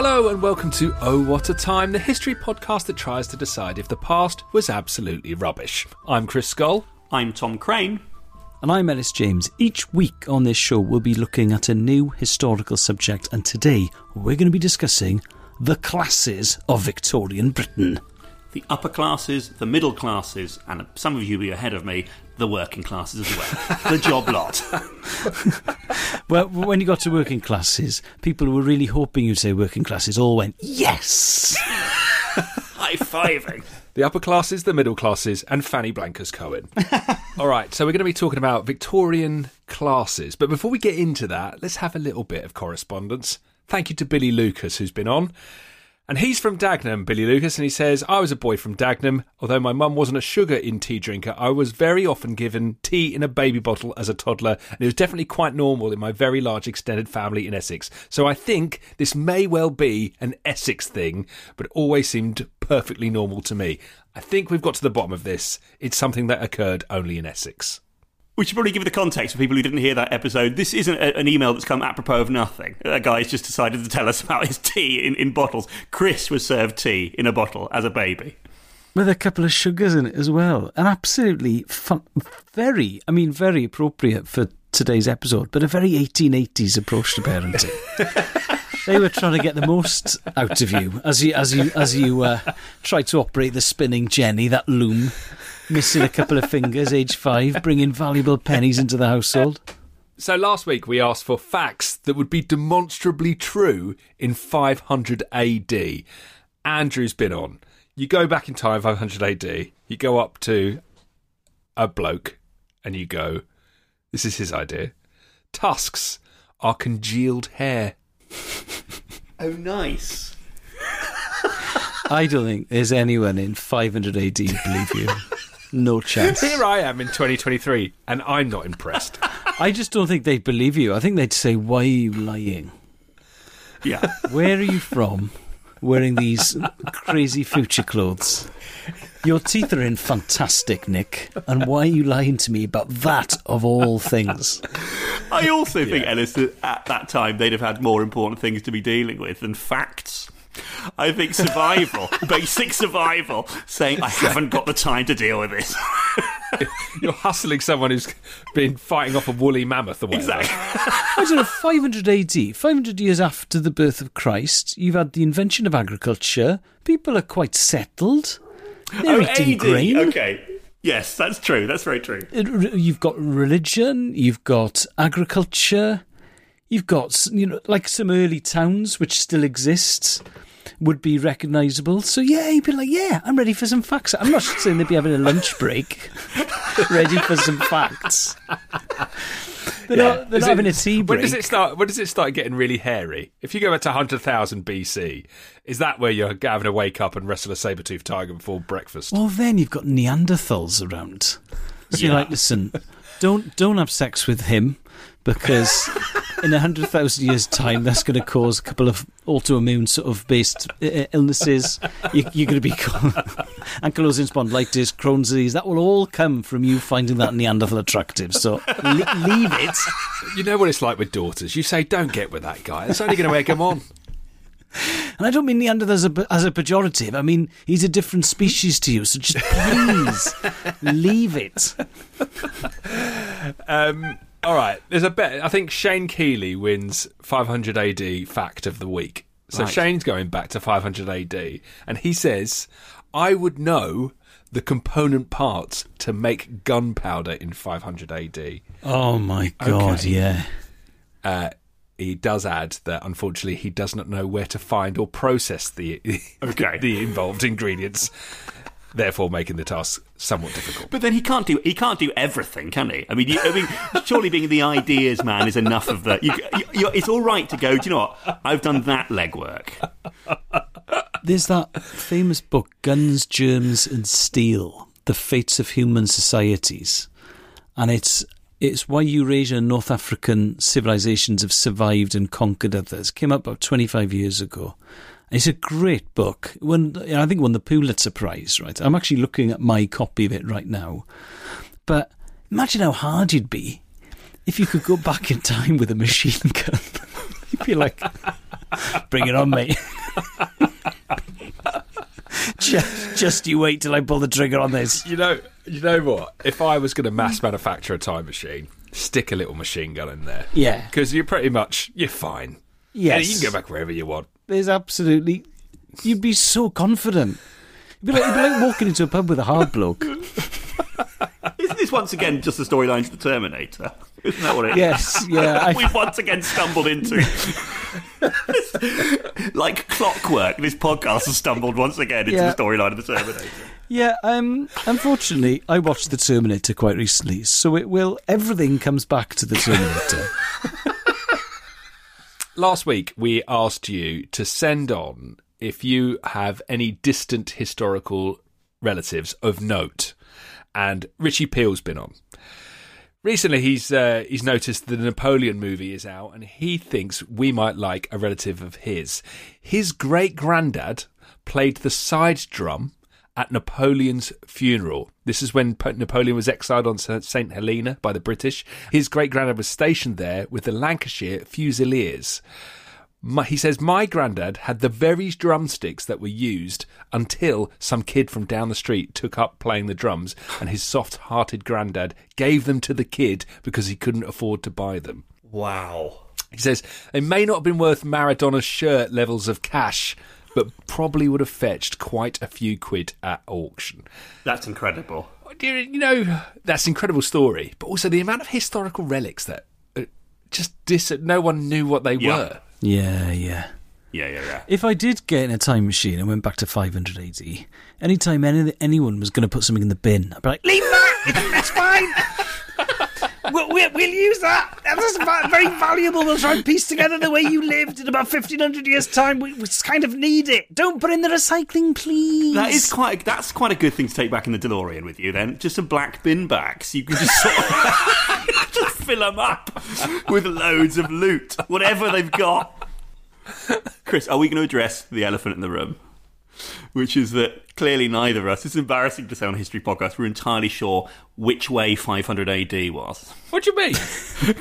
Hello and welcome to Oh What a Time, the history podcast that tries to decide if the past was absolutely rubbish. I'm Chris Scull. I'm Tom Craine. And I'm Elis James. Each week on this show, we'll be looking at a new historical subject, and today we're going to be discussing the classes of Victorian Britain. The upper classes, the middle classes, and some of you will be ahead of me, the working classes as well. the job lot. Well, when you got to working classes, people were really hoping you'd say working classes all went, yes! High fiving. The upper classes, the middle classes, and Fanny Blankers-Koen. All right, so we're going to be talking about Victorian classes. But before we get into that, let's have a little bit of correspondence. Thank you to Billy Lucas, who's been on. And he's from Dagenham, Billy Lucas, and he says, I was a boy from Dagenham. Although my mum wasn't a sugar in tea drinker, I was very often given tea in a baby bottle as a toddler, and it was definitely quite normal in my very large extended family in Essex. So I think this may well be an Essex thing, but always seemed perfectly normal to me. I think we've got to the bottom of this. It's something that occurred only in Essex. We should probably give the context for people who didn't hear that episode. This isn't a, an email that's come apropos of nothing. A guy's just decided to tell us about his tea in, in bottles. Chris was served tea in a bottle as a baby. With a couple of sugars in it as well. And absolutely fun, very, I mean, very appropriate for today's episode, but a very 1880s approach to parenting. they were trying to get the most out of you as you as you as you uh, try to operate the spinning jenny, that loom, missing a couple of fingers, age five, bringing valuable pennies into the household. So last week we asked for facts that would be demonstrably true in 500 AD. Andrew's been on. You go back in time 500 AD, you go up to a bloke and you go, this is his idea. Tusks are congealed hair. Oh, nice. I don't think there's anyone in 500 AD who believe you. No chance. Here I am in 2023 and I'm not impressed. I just don't think they'd believe you. I think they'd say, "Why are you lying? Yeah. Where are you from? Wearing these crazy future clothes? Your teeth are in fantastic, Nick. And why are you lying to me about that of all things?" I also think, Elis, that at that time they'd have had more important things to be dealing with than facts. I think survival, basic survival, saying, I haven't got the time to deal with this. You're hustling someone who's been fighting off a woolly mammoth or whatever. exactly. I don't know, 500 AD, 500 years after the birth of Christ, you've had the invention of agriculture. People are quite settled. They're oh, eating AD, grain. Okay. Yes, that's true. That's very true. You've got religion, you've got agriculture, you've got, you know, like some early towns which still exist would be recognisable. So, yeah, you'd be like, yeah, I'm ready for some facts. I'm not saying they'd be having a lunch break, ready for some facts. They're not, they're not it- having a tea break. When does it start? When does it start getting really hairy? If you go back to hundred thousand BC, is that where you're having to wake up and wrestle a saber toothed tiger before breakfast? Well, then you've got Neanderthals around. So you're like, listen, don't don't have sex with him because in a hundred thousand years' time, that's going to cause a couple of autoimmune sort of based uh, illnesses. You, you're going to be ankylosing spondylitis, Crohn's disease. That will all come from you finding that Neanderthal attractive. So le- leave it. You know what it's like with daughters. You say, "Don't get with that guy." It's only going to egg them on. And I don't mean Neanderthal as a, as a pejorative. I mean he's a different species to you. So just please leave it. Um, all right, there's a bet. I think Shane Keeley wins 500 AD fact of the week. So Right. Shane's going back to 500 AD, and he says, "I would know." The component parts to make gunpowder in 500 AD. Oh my god! Okay. Yeah. Uh, he does add that unfortunately he does not know where to find or process the Okay. the involved ingredients. therefore making the task somewhat difficult. But then he can't do he can't do everything, can he? I mean, you, I mean, surely being the ideas man is enough of the. You, you, it's all right to go. Do you know what? I've done that legwork. There's that famous book, Guns, Germs, and Steel: The Fates of Human Societies, and it's it's why Eurasia and North African civilizations have survived and conquered others. Came out about 25 years ago. It's a great book. Won, I think won the Pulitzer Prize, right? I'm actually looking at my copy of it right now. But imagine how hard you'd be if you could go back in time with a machine gun. You'd be like, bring it on, mate. just, just you wait till I pull the trigger on this. You know, you know what? If I was going to mass manufacture a time machine, stick a little machine gun in there. Yeah. because you're pretty much you're fine. Yes. And you can go back wherever you want. There's absolutely. You'd be so confident. You'd be like, you'd be like walking into a pub with a hard bloke. Isn't this once again just the storyline to the Terminator? Isn't that what it is? Yes, yeah. We've once again stumbled into. like clockwork, this podcast has stumbled once again into Yeah. the storyline of the Terminator. yeah. Um. Unfortunately, I watched the Terminator quite recently, so it will. Everything comes back to the Terminator. Last week, we asked you to send on if you have any distant historical relatives of note, and Richie Peel's been on. Recently, he's uh, he's noticed the Napoleon movie is out, and he thinks we might like a relative of his. His great granddad played the side drum at Napoleon's funeral. This is when Napoleon was exiled on St. Helena by the British. His great granddad was stationed there with the Lancashire Fusiliers. My, he says, My granddad had the very drumsticks that were used until some kid from down the street took up playing the drums, and his soft hearted granddad gave them to the kid because he couldn't afford to buy them. Wow. He says, They may not have been worth Maradona's shirt levels of cash, but probably would have fetched quite a few quid at auction. That's incredible. You you know, that's an incredible story, but also the amount of historical relics that uh, just dis- no one knew what they Yeah. were. yeah, yeah. Yeah, yeah, yeah. If I did get in a time machine and went back to 500 AD, anytime any, anyone was going to put something in the bin, I'd be like, leave that! It's, it's fine! We'll, we'll, we'll use that! That's very valuable. We'll try and piece together the way you lived in about 1500 years' time. We, we kind of need it. Don't put in the recycling, please. That is quite. That's quite a good thing to take back in the DeLorean with you. Then just some black bin backs. You can just sort of just fill them up with loads of loot, whatever they've got. Chris, are we going to address the elephant in the room? Which is that clearly neither of us. It's embarrassing to say on a history podcast. We're entirely sure which way 500 AD was. What do you mean?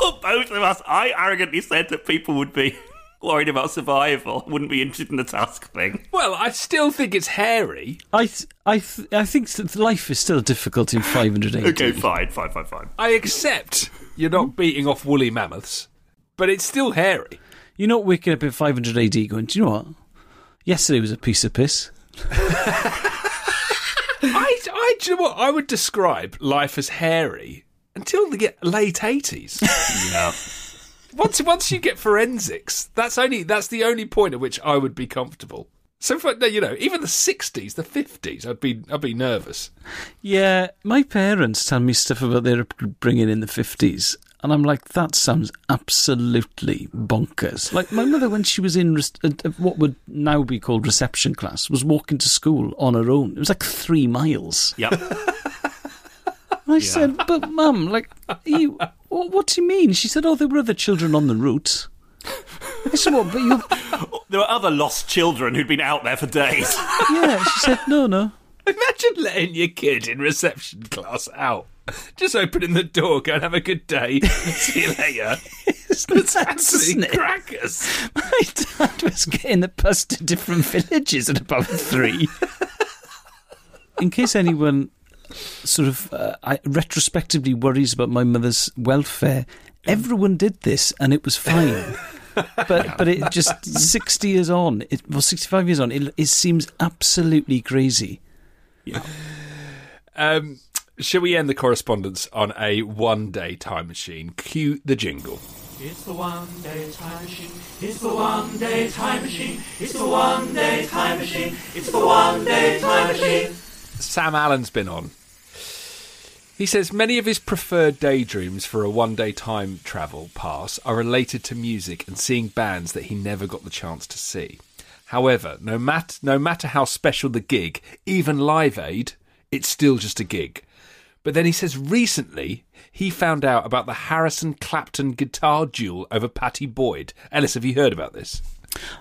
well, both of us. I arrogantly said that people would be worried about survival, wouldn't be interested in the task thing. well, I still think it's hairy. I, th- I, th- I think that life is still difficult in 500 AD. Okay, fine, fine, fine, fine. I accept you're not beating off woolly mammoths, but it's still hairy. You're not waking up in 500 AD going, do you know what? Yesterday was a piece of piss. I, I, do you know what? I would describe life as hairy until the late 80s. Yeah. once once you get forensics, that's only that's the only point at which I would be comfortable. So for you know, even the sixties, the fifties, I'd be I'd be nervous. Yeah, my parents tell me stuff about their upbringing in the 50s, and I'm like, that sounds absolutely bonkers. Like, my mother, when she was in uh, uh, what would now be called reception class, was walking to school on her own. It was like three miles. Yep. And I said, but mum, like, you, what, what do you mean? She said, oh, there were other children on the route. I said, what, but you, There were other lost children who'd been out there for days. yeah. She said, no, no. Imagine letting your kid in reception class out. Just opening the door, go and have a good day. See you later. It's That's absolutely it? crackers. My dad was getting the bus to different villages at about three. In case anyone sort of uh, I, retrospectively worries about my mother's welfare, everyone did this and it was fine. But but it just sixty years on, it, well sixty five years on, it, it seems absolutely crazy. Yeah. Um, shall we end the correspondence on a one-day time machine? Cue the jingle. It's the one day time machine. It's the one day time machine. It's the one day time machine. It's the one day time machine. Sam Allen's been on. He says many of his preferred daydreams for a one day time travel pass are related to music and seeing bands that he never got the chance to see. However, no, mat- no matter how special the gig, even Live Aid, it's still just a gig. But then he says recently he found out about the Harrison Clapton guitar duel over Pattie Boyd. Elis, have you heard about this?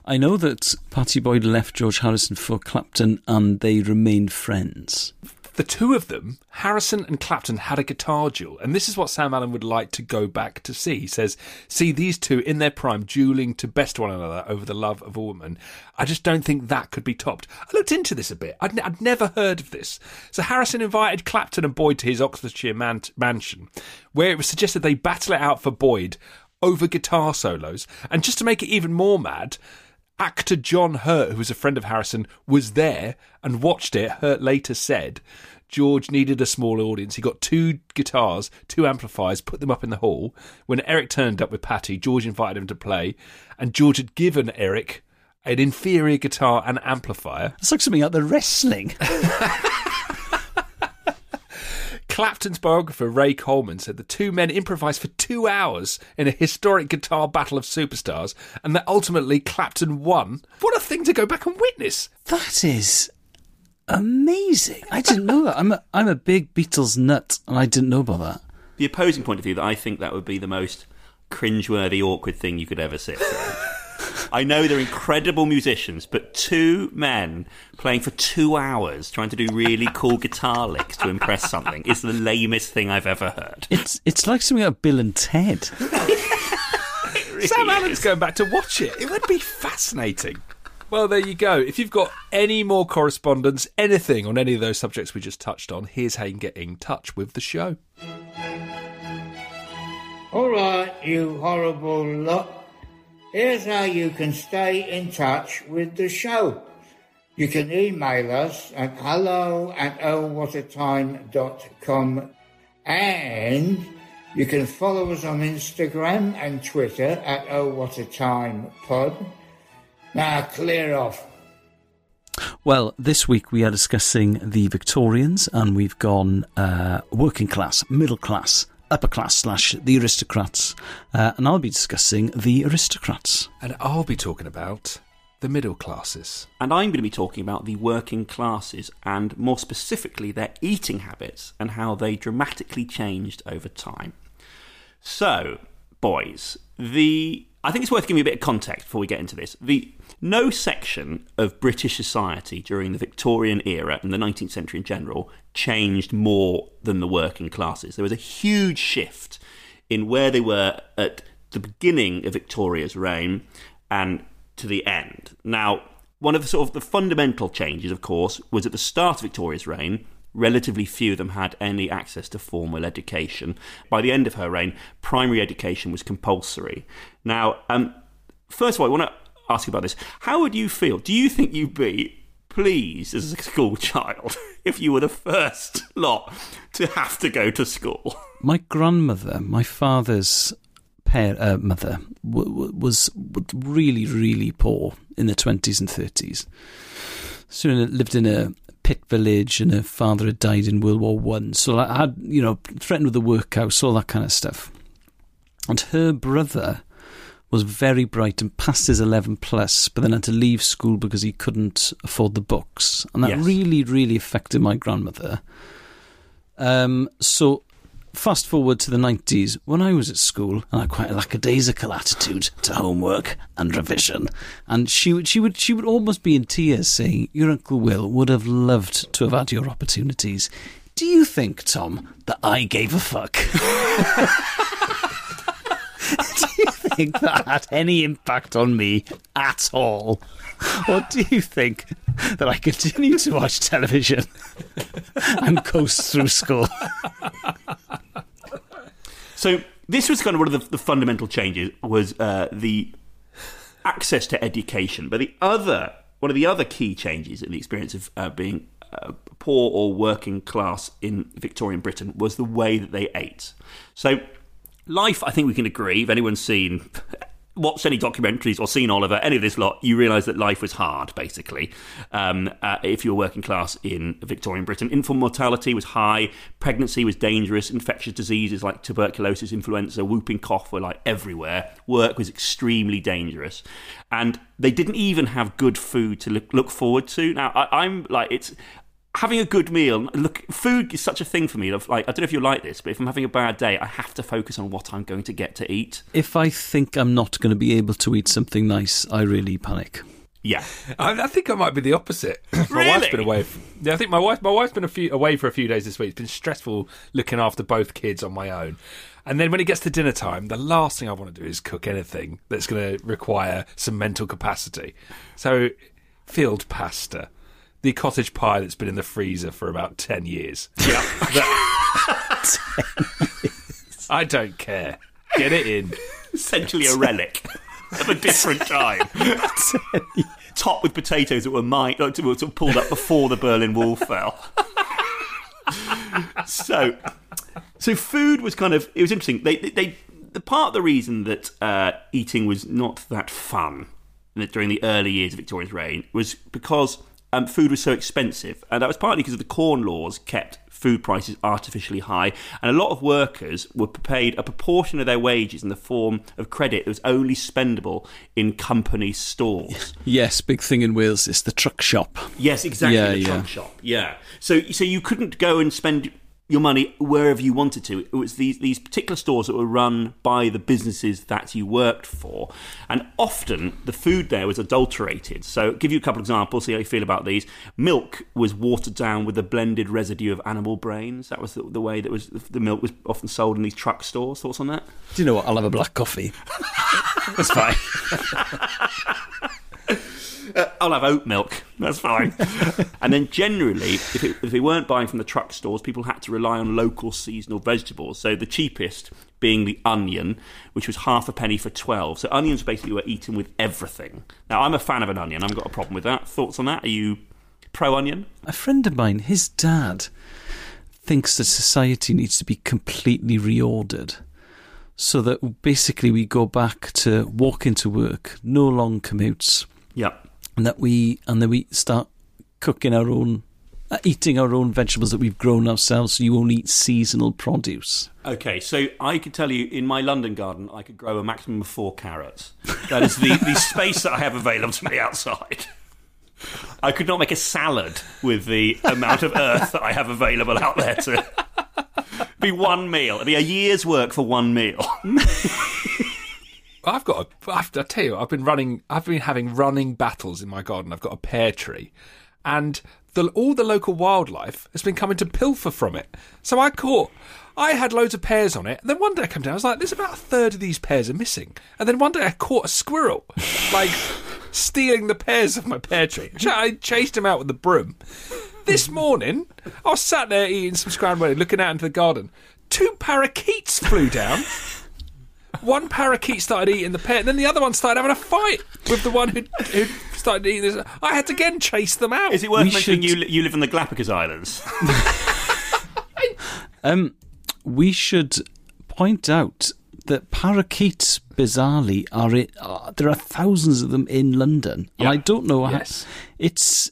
I know that Pattie Boyd left George Harrison for Clapton and they remained friends. The two of them, Harrison and Clapton, had a guitar duel, and this is what Sam Allen would like to go back to see. He says, See these two in their prime dueling to best one another over the love of a woman. I just don't think that could be topped. I looked into this a bit. I'd, I'd never heard of this. So Harrison invited Clapton and Boyd to his Oxfordshire man- mansion, where it was suggested they battle it out for Boyd over guitar solos. And just to make it even more mad, actor John Hurt, who was a friend of Harrison, was there and watched it. Hurt later said George needed a small audience. He got two guitars, two amplifiers, put them up in the hall. When Eric turned up with Pattie, George invited him to play, and George had given Eric an inferior guitar and amplifier. It's like something out the wrestling. Clapton's biographer Ray Coleman said the two men improvised for two hours in a historic guitar battle of superstars, and that ultimately Clapton won. What a thing to go back and witness! That is amazing. I didn't know that. I'm a, I'm a big Beatles nut and I didn't know about that. The opposing point of view that I think that would be the most cringeworthy, awkward thing you could ever sit through. I know they're incredible musicians, but two men playing for two hours trying to do really cool guitar licks to impress something is the lamest thing I've ever heard. It's it's like something out of Bill and Ted. Sam Allen's going back to watch it. It would be fascinating. Well, there you go. If you've got any more correspondence, anything on any of those subjects we just touched on, here's how you can get in touch with the show. All right, you horrible lot. Here's how you can stay in touch with the show. You can email us at hello at ohwhatatime.com and you can follow us on Instagram and Twitter at ohwhatatime.pod. Now clear off. Well, this week we are discussing the Victorians, and we've gone uh, working class, middle class, upper class slash the aristocrats, uh, and I'll be discussing the aristocrats. And I'll be talking about the middle classes. And I'm going to be talking about the working classes and more specifically their eating habits and how they dramatically changed over time. So, boys, the I think it's worth giving a bit of context before we get into this. The no section of British society during the Victorian era and the 19th century in general changed more than the working classes. There was a huge shift in where they were at the beginning of Victoria's reign and to the end. Now, one of the sort of the fundamental changes, of course, was at the start of Victoria's reign. Relatively few of them had any access to formal education. By the end of her reign, primary education was compulsory. Now, um, first of all, I want to ask you about this. How would you feel? Do you think you'd be pleased as a school child if you were the first lot to have to go to school? My grandmother, my father's uh, mother, w- w- was really, really poor in the 20s and 30s. So lived in a pit village, and her father had died in World War One. So I had, you know, threatened with the workhouse, all that kind of stuff. And her brother was very bright and passed his 11 plus, but then had to leave school because he couldn't afford the books. And that Yes. really, really affected my grandmother. Um, so fast forward to the 90s, when I was at school, and I had quite a lackadaisical attitude to homework and revision, and she would, she would, she would almost be in tears saying, Your Uncle Will would have loved to have had your opportunities. Do you think, Tom, that I gave a fuck? do you think that had any impact on me at all? Or do you think that I continue to watch television and coast through school? So this was kind of one of the, the fundamental changes was uh, the access to education. But the other one of the other key changes in the experience of uh, being uh, poor or working class in Victorian Britain was the way that they ate. So life, I think we can agree, if anyone's seen watched any documentaries or seen Oliver, any of this lot, you realise that life was hard, basically. Um, uh, if you were working class in Victorian Britain, infant mortality was high, pregnancy was dangerous, infectious diseases like tuberculosis, influenza, whooping cough were like everywhere. Work was extremely dangerous, and they didn't even have good food to look, look forward to. Now, I, I'm like, it's having a good meal look food is such a thing for me like i don't know if you're like this but if i'm having a bad day i have to focus on what i'm going to get to eat If I think I'm not going to be able to eat something nice, I really panic. yeah I, I think I might be the opposite. my Really? wife's been away. f yeah, I think my wife. My wife's been a few, away for a few days this week. It's been stressful looking after both kids on my own. And then when it gets to dinner time, the last thing I want to do is cook anything that's going to require some mental capacity. So, field pasta, the cottage pie that's been in the freezer for about ten years. Yeah, ten. I don't care. Get it in. essentially a relic of a different time topped with potatoes that were mined uh, were sort of pulled up before the berlin wall fell so so food was kind of it was interesting they they, they the part of the reason that uh, eating was not that fun during the early years of Victoria's reign was because um, food was so expensive, and that was partly because of the Corn Laws kept food prices artificially high, and a lot of workers were paid a proportion of their wages in the form of credit that was only spendable in company stores. Yes, big thing in Wales is the truck shop. Yes, exactly. Yeah, the yeah. trunk shop. Yeah. So so you couldn't go and spend your money wherever you wanted to. It was these these particular stores that were run by the businesses that you worked for, and often the food there was adulterated. So, give you a couple of examples. See how you feel about these. Milk was watered down with a blended residue of animal brains. That was the, the way that was the milk was often sold in these truck stores. Thoughts on that? Do you know what? I'll have a black coffee. That's fine. Uh, I'll have oat milk. That's fine. and then generally, if, it, if they weren't buying from the truck stores, people had to rely on local seasonal vegetables. So the cheapest being the onion, which was half a penny for 12. So onions basically were eaten with everything. Now, I'm a fan of an onion. I've got a problem with that. Thoughts on that? Are you pro onion? A friend of mine, his dad, thinks that society needs to be completely reordered. So that basically we go back to walk into work, no long commutes, Yeah. And that we and then we start cooking our own, uh, eating our own vegetables that we've grown ourselves. So you only eat seasonal produce. Okay, so I could tell you in my London garden, I could grow a maximum of four carrots. That is the, the space that I have available to me outside. I could not make a salad with the amount of earth that I have available out there to be one meal. It'd be a year's work for one meal. I've got. A, I've, I tell you, I've been running. I've been having running battles in my garden. I've got a pear tree, and the, all the local wildlife has been coming to pilfer from it. So I caught. I had loads of pears on it, and then one day I come down. I was like, "There's about a third of these pears are missing." And then one day I caught a squirrel, like stealing the pears of my pear tree. I chased him out with the broom. This morning, I was sat there eating some scrambled egg, looking out into the garden. Two parakeets flew down. One parakeet started eating the pet, and then the other one started having a fight with the one who who started eating this. I had to again chase them out. Is it worth We mentioning should- you, you live in the Galapagos Islands? Um, we should point out that parakeets, bizarrely, are it. Uh, there are thousands of them in London, and I don't know Yes. how. It's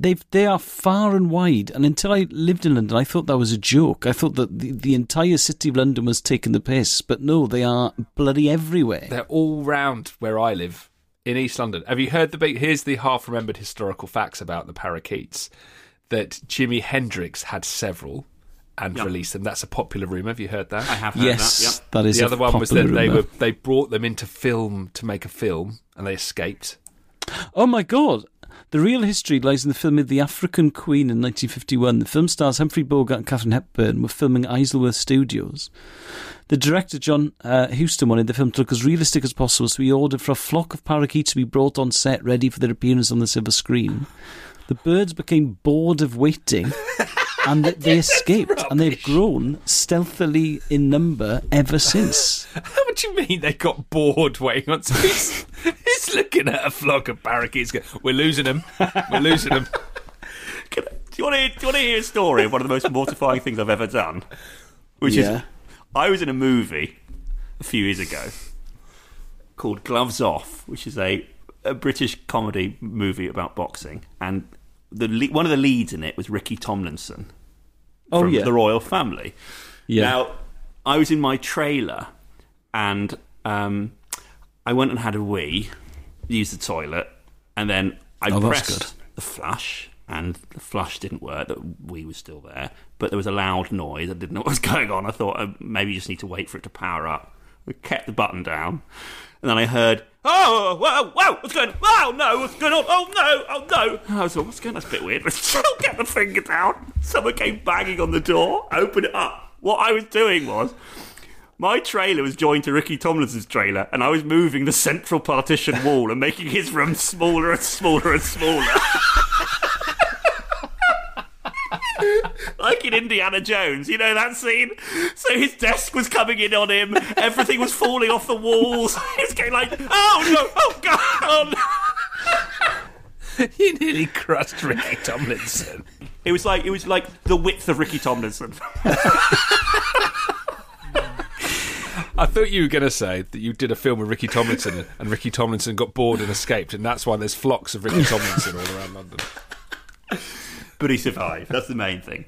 they've they are far and wide. And until I lived in London, I thought that was a joke. I thought that the, the entire city of London was taking the piss, but no, they are bloody everywhere. They're all round where I live in East London. Have you heard the big? Here's the half-remembered historical facts about the parakeets. That Jimi Hendrix had several and Yeah. released them. That's a popular rumor. Have you heard that? I have heard yes, that. that is the a other one was that they rumour. were they brought them into film to make a film and they escaped. Oh my god! The real history lies in the film of The African Queen in 1951. The film stars Humphrey Bogart and Katharine Hepburn were filming Isleworth Studios. The director, John uh, Huston, wanted the film to look as realistic as possible, so he ordered for a flock of parakeets to be brought on set ready for their appearance on the silver screen. The birds became bored of waiting and they, they escaped, and they've grown stealthily in number ever since. How would you mean they got bored waiting on? So he's, he's looking at a flock of parakeets. Going, We're losing them. We're losing them. Can- Do you want to? Do you want to hear a story of one of the most mortifying things I've ever done? Which Yeah. is, I was in a movie a few years ago called Gloves Off, which is a, a British comedy movie about boxing, and the one of the leads in it was Ricky Tomlinson Oh, from yeah. the Royle Family. Yeah. Now, I was in my trailer, and um, I went and had a wee, used the toilet, and then I Oh, pressed the flush, and the flush didn't work. The wee was still there, but there was a loud noise. I didn't know what was going on. I thought uh, maybe you just need to wait for it to power up. I kept the button down, and then I heard, "Oh, whoa, whoa, what's going? on? Oh no, what's going on? Oh no, oh no!" I was like, "What's going? on? That's a bit weird." Still get the finger down. Someone came banging on the door. Open it up. What I was doing was. My trailer was joined to Ricky Tomlinson's trailer, and I was moving the central partition wall and making his room smaller and smaller and smaller. like in Indiana Jones, you know that scene? So his desk was coming in on him, everything was falling off the walls. He was going like, oh no, oh god, oh no. you nearly crushed Ricky Tomlinson. It was like it was like the width of Ricky Tomlinson. I thought you were going to say that you did a film with Ricky Tomlinson and Ricky Tomlinson got bored and escaped, and that's why there's flocks of Ricky Tomlinson all around London. But he survived. That's the main thing.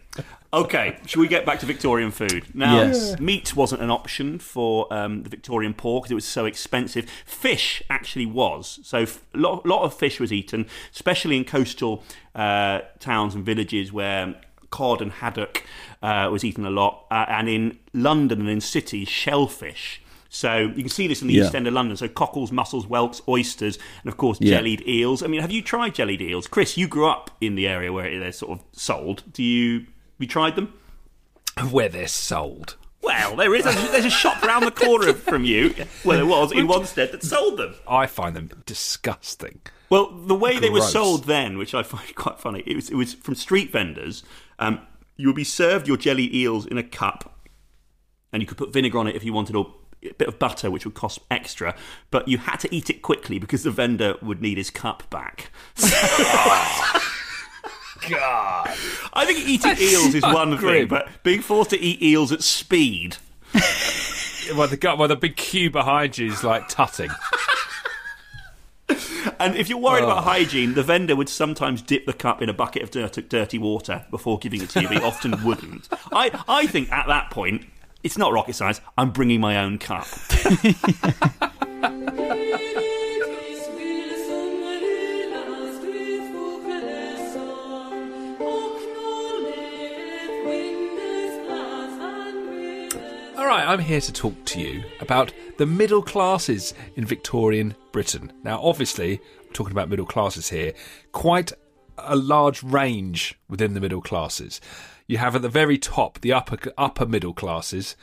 Okay, should we get back to Victorian food? Now, Yes. meat wasn't an option for um, the Victorian poor because it was so expensive. Fish actually was. So, a lot, lot of fish was eaten, especially in coastal uh, towns and villages where cod and haddock uh, was eaten a lot. Uh, and in London and in cities, shellfish. So you can see this in the Yeah. East End of London. So cockles, mussels, whelks, oysters, and of course Yeah. jellied eels. I mean, have you tried jellied eels, Chris? You grew up in the area where they're sort of sold. Do you have you tried them? Where they're sold. Well, there is. A, there's a shop round the corner from you. Well, there was in Wanstead that sold them. I find them disgusting. Well, the way they were sold then, which I find quite funny, it was it was from street vendors. Um, you would be served your jelly eels in a cup, and you could put vinegar on it if you wanted, or a bit of butter, which would cost extra. But you had to eat it quickly because the vendor would need his cup back. God. I think eating eels is one thing, but being forced to eat eels at speed. Well, the gut, well, the big queue behind you is like tutting. And if you're worried Oh. about hygiene, the vendor would sometimes dip the cup in a bucket of dirt, dirty water before giving it to you, but he often wouldn't. I, I think at that point, it's not rocket science. I'm bringing my own cup. All right, I'm here to talk to you about the middle classes in Victorian Britain. Now, obviously, I'm talking about middle classes here, quite a large range within the middle classes. You have at the very top the upper upper middle classes,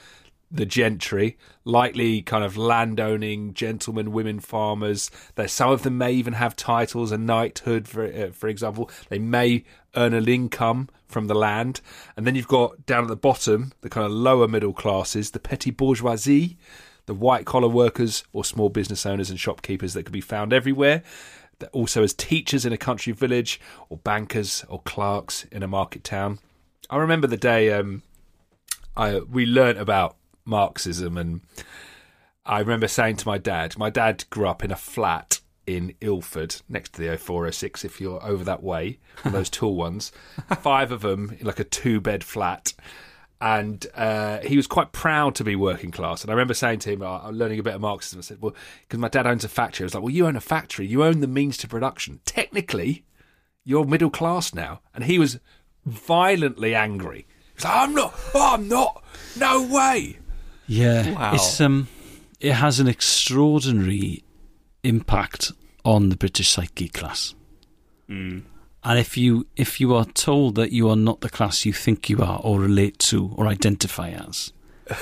the gentry, likely kind of landowning gentlemen, women farmers. There's some of them may even have titles, a knighthood, for uh, for example. They may earn an income from the land, and then you've got down at the bottom the kind of lower middle classes, the petty bourgeoisie, the white collar workers or small business owners and shopkeepers that could be found everywhere. That Also, as teachers in a country village, or bankers or clerks in a market town. I remember the day um, I we learnt about Marxism, and I remember saying to my dad, my dad grew up in a flat in Ilford, next to the 0406, if you're over that way, those tall ones. Five of them in like a two bed flat. And uh, he was quite proud to be working class. And I remember saying to him, uh, I'm learning a bit of Marxism. I said, Well, because my dad owns a factory. I was like, Well, you own a factory. You own the means to production. Technically, you're middle class now. And he was violently angry. Like, I'm not. Oh, I'm not. No way. Yeah, Wow. it's um, it has an extraordinary impact on the British psyche class. Mm. And if you if you are told that you are not the class you think you are, or relate to, or identify as,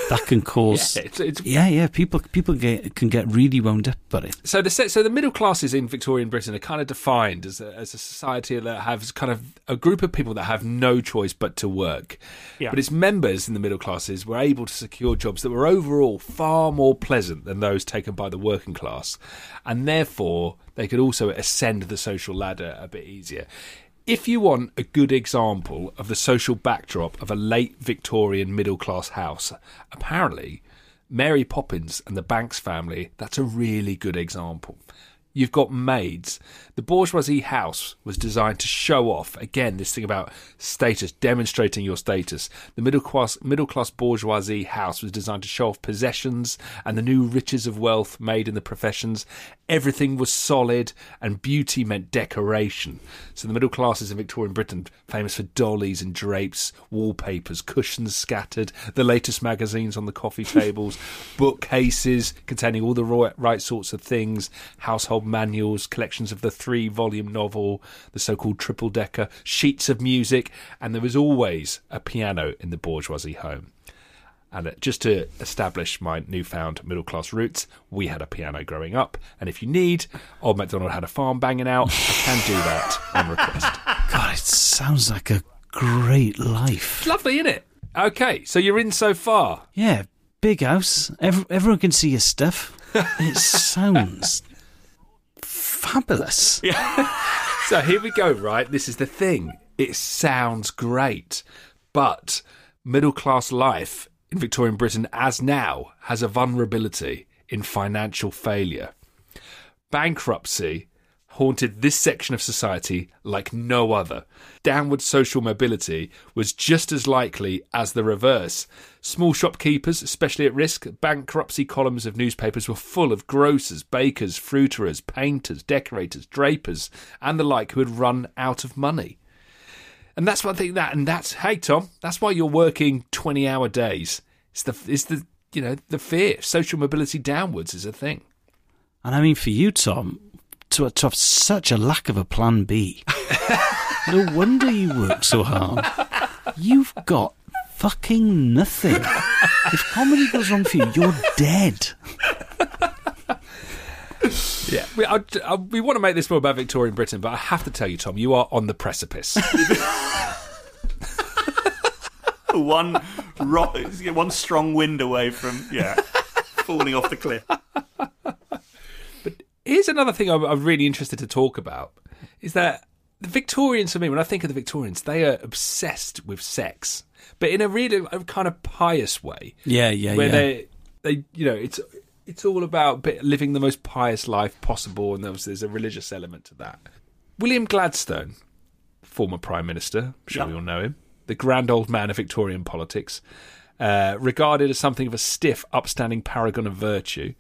that can cause Yeah, it's, it's yeah, yeah. People people get can get really wound up about it. So the so the middle classes in Victorian Britain are kind of defined as a, as a society that has kind of a group of people that have no choice but to work. Yeah. But its members in the middle classes were able to secure jobs that were overall far more pleasant than those taken by the working class, and therefore they could also ascend the social ladder a bit easier. If you want a good example of the social backdrop of a late Victorian middle class house, apparently Mary Poppins and the Banks family, that's a really good example. You've got maids. The bourgeoisie house was designed to show off again this thing about status, demonstrating your status. The middle class middle class bourgeoisie house was designed to show off possessions and the new riches of wealth made in the professions. Everything was solid and beauty meant decoration. So the middle classes in Victorian Britain famous for dollies and drapes, wallpapers, cushions scattered, the latest magazines on the coffee tables, bookcases containing all the right, right sorts of things, household manuals, collections of the three volume novel, the so called triple decker, sheets of music, and there was always a piano in the bourgeoisie home. And uh, just to establish my newfound middle class roots, we had a piano growing up. And if you need, Old MacDonald had a farm banging out, I can do that on request. God, it sounds like a great life. Lovely, isn't it? Okay, so you're in so far. Yeah, big house. Ev- everyone can see your stuff. It sounds fabulous. Yeah. So here we go, right? This is the thing. It sounds great, but middle class life in Victorian Britain, as now, has a vulnerability in financial failure. Bankruptcy haunted this section of society like no other. Downward social mobility was just as likely as the reverse. Small shopkeepers, especially at risk, bankruptcy columns of newspapers were full of grocers, bakers, fruiterers, painters, decorators, drapers, and the like who had run out of money. And that's what I think that, and that's hey Tom, that's why you're working twenty hour days. It's the it's the you know the fear social mobility downwards is a thing. And I mean, for you, Tom, to, to have such a lack of a plan B. no wonder you work so hard. You've got fucking nothing. If comedy goes wrong for you, you're dead. Yeah, we, I, I, we want to make this more about Victorian Britain, but I have to tell you, Tom, you are on the precipice. one ro- one strong wind away from yeah falling off the cliff. But here's another thing I'm, I'm really interested to talk about: is that the Victorians, for me, when I think of the Victorians, they are obsessed with sex, but in a really a kind of pious way. Yeah, yeah, where yeah. they they you know it's it's all about living the most pious life possible, and there's there's a religious element to that. William Gladstone, former prime minister, I'm sure Yep. we all know him, the grand old man of Victorian politics, uh, regarded as something of a stiff, upstanding paragon of virtue.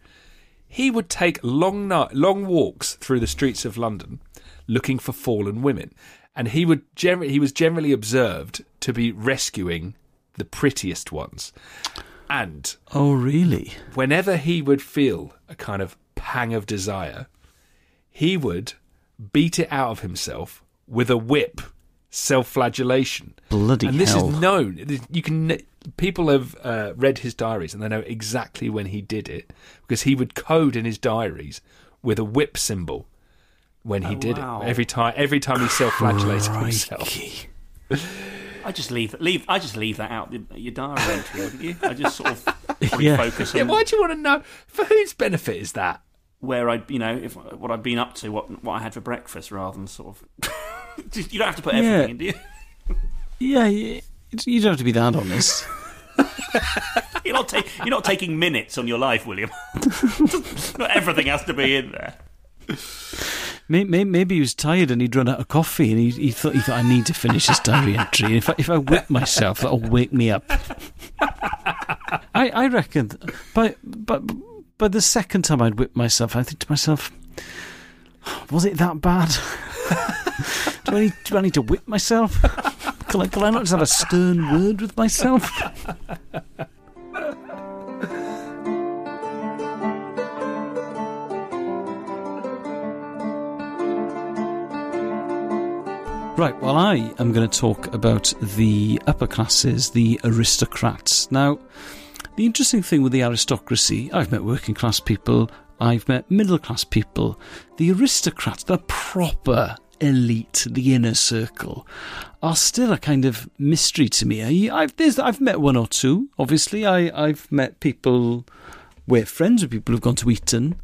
He would take long night, long walks through the streets of London, looking for fallen women, and he would he was generally observed to be rescuing the prettiest ones. And Oh, really? whenever he would feel a kind of pang of desire, he would beat it out of himself with a whip, self-flagellation. Bloody and this hell. is known. You can people have uh, read his diaries and they know exactly when he did it because he would code in his diaries with a whip symbol when he did wow. it every time. Every time he self-flagellated himself. I just leave leave I just leave that out your diary entry, wouldn't you? I just sort of probably Yeah. Yeah, why do you want to know? For whose benefit is that? where I you know if what I've been up to, what what I had for breakfast, rather than sort of. Just- you don't have to put Yeah. everything in, do you? Yeah, yeah, you don't have to be that honest. You're not, ta- you're not taking minutes on your life, William. not everything has to be in there. Maybe, maybe he was tired and he'd run out of coffee, and he, he thought he thought I need to finish this diary entry. If I, if I whip myself, that'll wake me up. I I reckon by but by the second time I'd whip myself, I think to myself, was it that bad? do I need do I need to whip myself? Can I, can I not just have a stern word with myself? Right, well, I am going to talk about the upper classes, the aristocrats. Now, the interesting thing with the aristocracy, I've met working class people, I've met middle class people. The aristocrats, the proper elite, the inner circle, are still a kind of mystery to me. I, I've, there's, I've met one or two, obviously. I, I've met people, we're friends with people who've gone to Eton,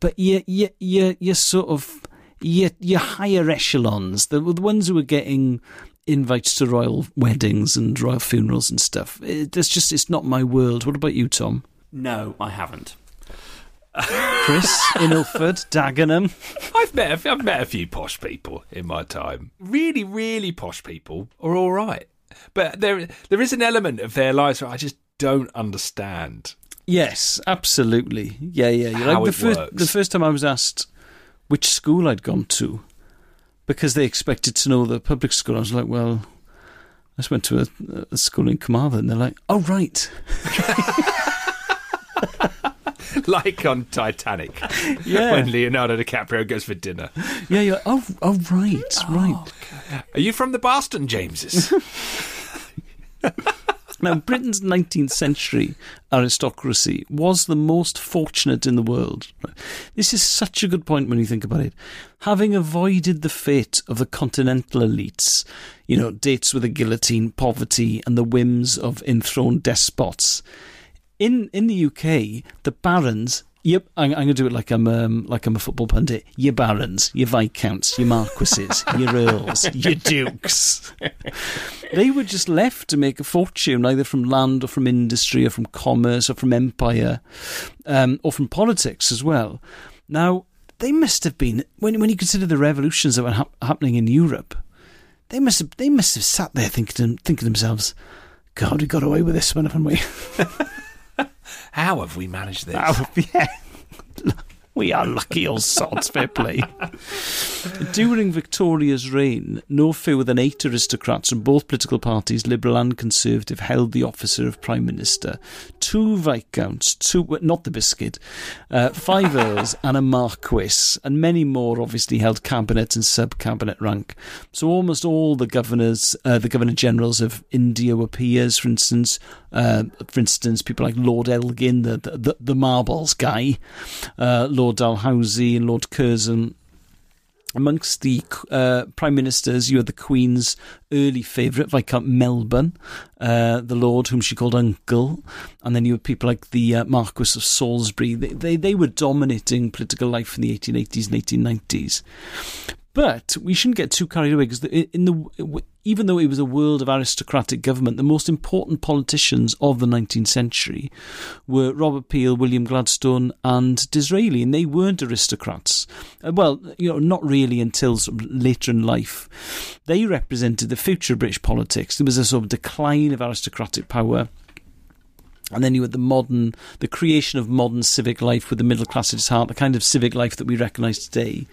but you, you, you, you're sort of your your higher echelons, the, the ones who are getting invites to royal weddings and royal funerals and stuff. It, it's just it's not my world. What about you, Tom? No, I haven't. Chris in Ilford, Dagenham. I've met a, I've met a few posh people in my time. Really, really posh people are all right, but there there is an element of their lives where I just don't understand. Yes, absolutely. Yeah, yeah. How like the it first works. the first time I was asked which school I'd gone to because they expected to know the public school. I was like, well, I just went to a, a school in Carmarthen. And they're like, oh right, like on Titanic, yeah, when Leonardo DiCaprio goes for dinner. yeah. You're like, oh, oh right, right. Oh, Are you from the Boston Jameses? Now, Britain's 19th century aristocracy was the most fortunate in the world. This is such a good point when you think about it. Having avoided the fate of the continental elites, you know, dates with a guillotine, poverty, and the whims of enthroned despots, in in the UK, the barons. Yep, I'm, I'm going to do it like I'm um, like I'm a football pundit. Your barons, your viscounts, your marquises, your earls, your dukes. they were just left to make a fortune, either from land or from industry or from commerce or from empire, um, or from politics as well. Now, they must have been when when you consider the revolutions that were hap- happening in Europe. They must have they must have sat there thinking thinking to themselves, "God, we got away with this one, haven't we?" How have we managed this? Oh, yeah. We are lucky old sods, fair play. During Victoria's reign, no fewer than eight aristocrats from both political parties, Liberal and Conservative, held the office of Prime Minister. Two Viscounts, two, not the biscuit, uh, five Earls, and a Marquis, and many more obviously held cabinet and sub cabinet rank. So almost all the governors, uh, the Governor Generals of India were peers, for instance. Uh, for instance, people like Lord Elgin, the, the, the marbles guy, uh, Lord Dalhousie, and Lord Curzon. Amongst the uh, prime ministers, you had the Queen's early favourite, Viscount Melbourne, uh, the Lord whom she called Uncle, and then you had people like the uh, Marquis of Salisbury. They, they they were dominating political life in the 1880s and 1890s. But we shouldn't get too carried away because in the even though it was a world of aristocratic government, the most important politicians of the 19th century were Robert Peel, William Gladstone, and Disraeli, and they weren't aristocrats. Uh, Well, you know, not really until sort of later in life. They represented the future of British politics. There was a sort of decline of aristocratic power. And then you had the modern, the creation of modern civic life with the middle class at its heart, the kind of civic life that we recognise today.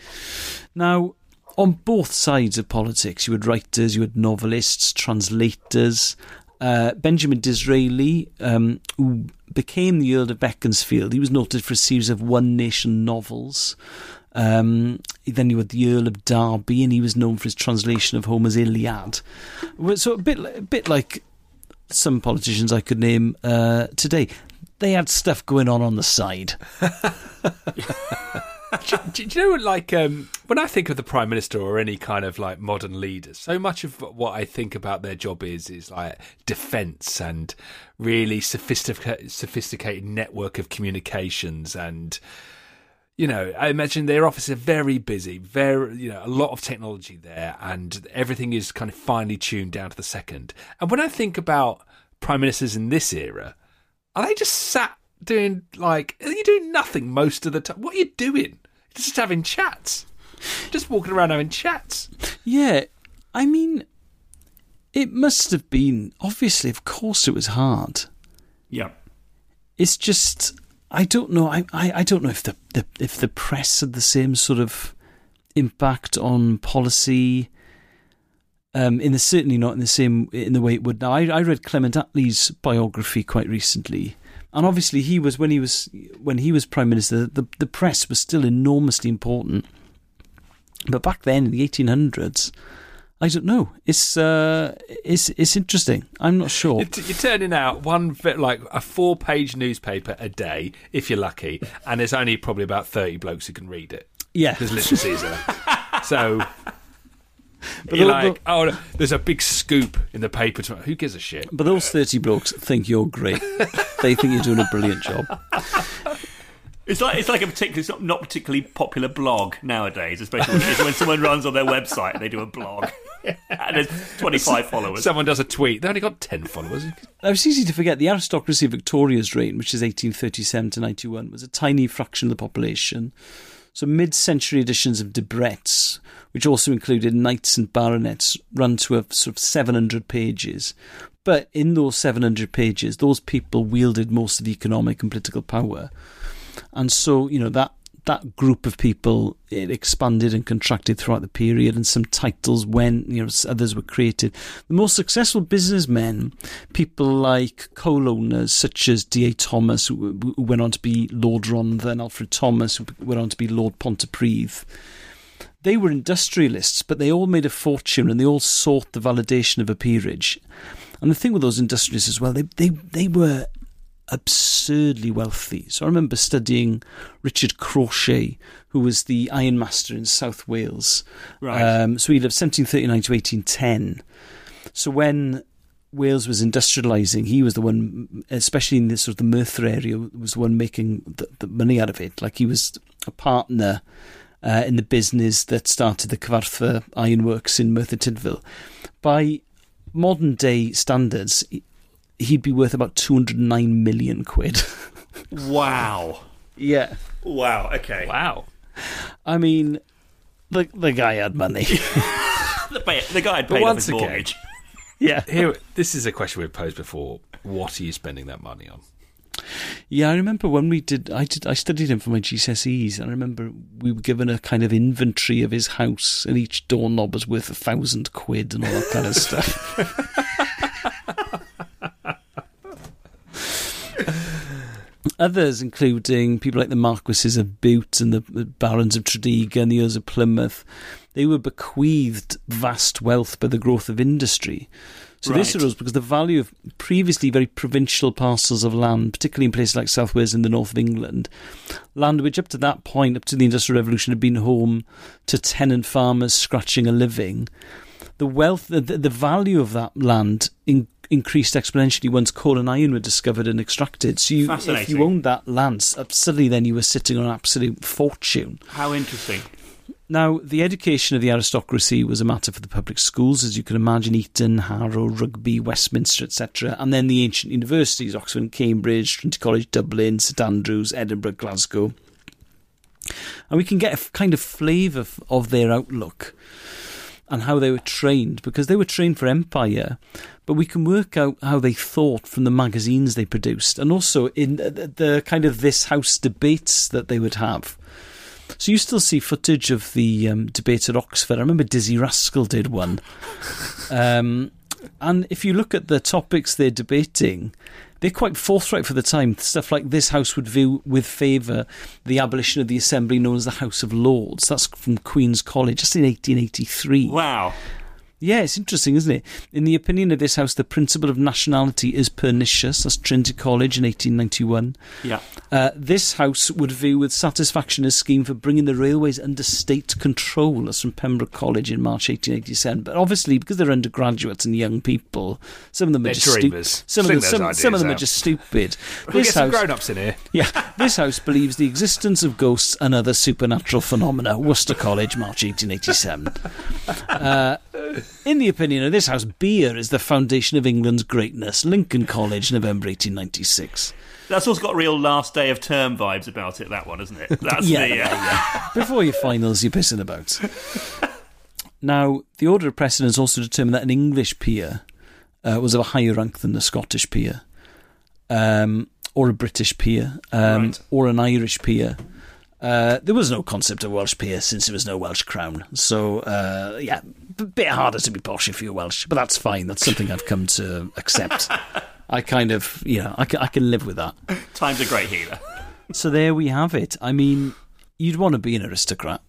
Now, on both sides of politics, you had writers, you had novelists, translators. Uh, Benjamin Disraeli, um, who became the Earl of Beaconsfield, he was noted for a series of One Nation novels. Um, then you had the Earl of Derby, and he was known for his translation of Homer's Iliad. So a bit, a bit like some politicians I could name uh, today. They had stuff going on on the side. do, do you know, like, um, when I think of the Prime Minister or any kind of like modern leaders, so much of what I think about their job is is like defence and really sophisticated, sophisticated network of communications and. You know, I imagine their office are very busy, very, you know, a lot of technology there, and everything is kind of finely tuned down to the second. And when I think about prime ministers in this era, are they just sat doing like, you doing nothing most of the time? What are you doing? Just having chats. Just walking around having chats. Yeah, I mean, it must have been. Obviously, of course, it was hard. Yeah. It's just I don't know. I, I, I don't know if the, the if the press had the same sort of impact on policy. Um, in the certainly not in the same in the way it would now. I, I read Clement Attlee's biography quite recently, and obviously he was when he was when he was prime minister. The the press was still enormously important, but back then in the eighteen hundreds, I don't know. It's uh, it's it's interesting. I'm not sure. You're, t- you're turning out one bit like a four-page newspaper a day, if you're lucky, and there's only probably about thirty blokes who can read it. Yeah, There's literacies there. So But you're the- like, oh, no, there's a big scoop in the paper. Tomorrow. Who gives a shit? But those 30 blokes think you're great. they think you're doing a brilliant job. It's like it's like a particular, it's not, not particularly popular blog nowadays, especially when, when someone runs on their website and they do a blog. and there's 25 followers. Someone does a tweet. They only got 10 followers. Now, it's easy to forget the aristocracy of Victoria's reign, which is 1837 to 91, was a tiny fraction of the population. So mid century editions of Debrett's, which also included knights and baronets, run to a sort of 700 pages. But in those 700 pages, those people wielded most of the economic and political power. And so, you know, that that group of people it expanded and contracted throughout the period, and some titles went, you know, others were created. The most successful businessmen, people like coal owners such as D.A. Thomas, who, went on to be Lord Rhondda, and Alfred Thomas, who went on to be Lord Pontypridd. They were industrialists, but they all made a fortune and they all sought the validation of a peerage. And the thing with those industrialists as well, they, they, they were absurdly wealthy. So I remember studying Richard Crawshay, who was the ironmaster in South Wales. Right. Um, so he lived 1739 to 1810. So when Wales was industrialising, he was the one, especially in this sort of the Merthyr area, was the one making the, the money out of it. Like he was a partner uh, in the business that started the Cyfarthfa Ironworks in Merthyr Tydfil. By modern day standards, he'd be worth about 209 million quid. wow. yeah. Wow, okay. Wow. I mean, the the guy had money. The, pay- the guy had But paid off his again- mortgage. yeah. Here, this is a question we've posed before. What are you spending that money on? Yeah, I remember when we did I did I studied him for my GCSEs and I remember we were given a kind of inventory of his house and each doorknob was worth a thousand quid and all that kind of stuff. Others, including people like the Marquises of Bute and the Barons of Tredegar and the Earls of Plymouth, they were bequeathed vast wealth by the growth of industry. So this arose because the value of previously very provincial parcels of land, particularly in places like South Wales and the north of England, land which up to that point, up to the Industrial Revolution, had been home to tenant farmers scratching a living. The wealth, the, the value of that land in, increased exponentially once coal and iron were discovered and extracted. So you, if you owned that land, uh, suddenly then you were sitting on an absolute fortune. How interesting. Now, the education of the aristocracy was a matter for the public schools, as you can imagine, Eton, Harrow, Rugby, Westminster, etc., and then the ancient universities, Oxford and Cambridge, Trinity College, Dublin, St Andrews, Edinburgh, Glasgow. And we can get a kind of flavour of their outlook and how they were trained, because they were trained for empire, but we can work out how they thought from the magazines they produced, and also in the, the kind of this house debates that they would have. So you still see footage of the um, debate at Oxford. I remember Dizzee Rascal did one. Um, and if you look at the topics they're debating, they're quite forthright for the time. Stuff like this House would view with favour the abolition of the Assembly known as the House of Lords. That's from Queen's College, just in 1883. Wow. Yeah, it's interesting, isn't it? In the opinion of this House, the principle of nationality is pernicious. That's Trinity College in 1891. Yeah. Uh, this House would view with satisfaction a scheme for bringing the railways under state control. That's from Pembroke College in March 1887. But obviously, because they're undergraduates and young people, some of them are They're just dreamers. Some of them, those some, some of ideas them are out. just stupid. We'll this get some grown ups in here. yeah, this house believes the existence of ghosts and other supernatural phenomena. Worcester College, March 1887. Uh, in the opinion of this house, beer is the foundation of England's greatness. Lincoln College, November 1896. That's also got real last day of term vibes about it, that one, isn't it? That's Yeah, the, uh, yeah, Before your finals, you're pissing about. now, the order of precedence also determined that an English peer uh, was of a higher rank than a Scottish peer, um, or a British peer, um, Right. or an Irish peer. Uh, there was no concept of Welsh peer since there was no Welsh crown. So, uh, yeah, a bit harder to be posh if you're Welsh, but that's fine. That's something I've come to accept. I kind of, you know, I can, I can live with that. Time's a great healer. So there we have it. I mean, you'd want to be an aristocrat.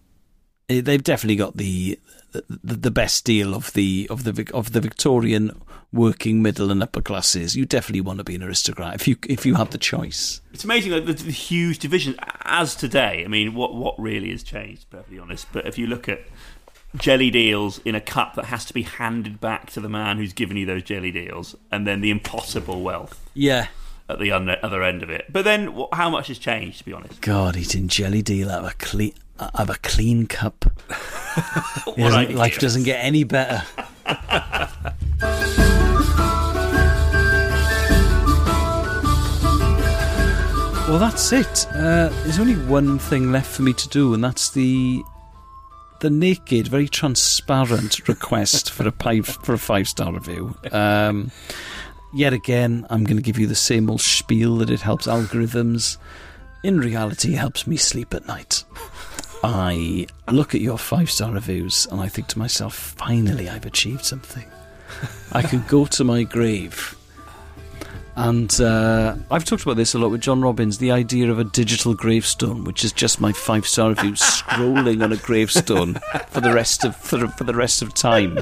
Eh, They've definitely got the the, the best deal of the of the of the Victorian working middle and upper classes. You definitely want to be an aristocrat if you if you have the choice. It's amazing like, the, the huge division as today. I mean, what what really has changed? To be perfectly honest, but if you look at jellied eels in a cup that has to be handed back to the man who's given you those jellied eels, and then the impossible wealth Yeah. at the un- other end of it. But then, how much has changed? To be honest, God, eating jellied eel out of a clean out of a clean cup. Doesn't- life doesn't get any better. well, that's it. Uh, there's only one thing left for me to do, and that's the the naked, very transparent request for a five for a five star review. Um, yet again, I'm going to give you the same old spiel that it helps algorithms. In reality, it helps me sleep at night. I look at your five star reviews and I think to myself, finally, I've achieved something. I can go to my grave. And uh, I've talked about this a lot with John Robbins the idea of a digital gravestone, which is just my five star review scrolling on a gravestone for the rest of for, the- for the rest of time.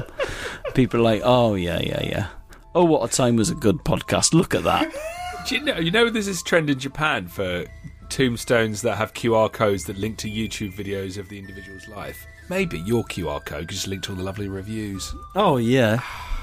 People are like, oh yeah, yeah, yeah. Oh, what a time was a good podcast. Look at that. Do you know? You know, there's this trend in Japan for tombstones that have QR codes that link to YouTube videos of the individual's life. Maybe your QR code could just link to all the lovely reviews. Oh yeah.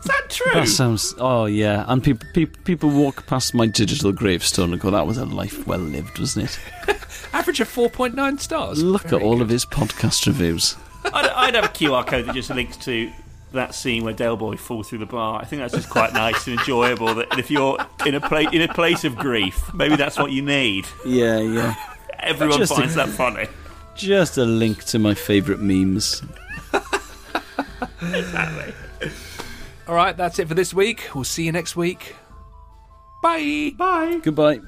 Is that true? That sounds. Oh yeah, and people people people walk past my digital gravestone and go, "That was a life well lived, wasn't it?" Average of 4.9 stars. Look Very at all good. of his podcast reviews. I'd, I'd have a QR code that just links to that scene where Del Boy falls through the bar. I think that's just quite nice and enjoyable. That if you're in a place in a place of grief, maybe that's what you need. Yeah, yeah. Everyone Just a- finds that funny. Just a link to my favourite memes. All right, that's it for this week. We'll see you next week. Bye. Bye. Goodbye.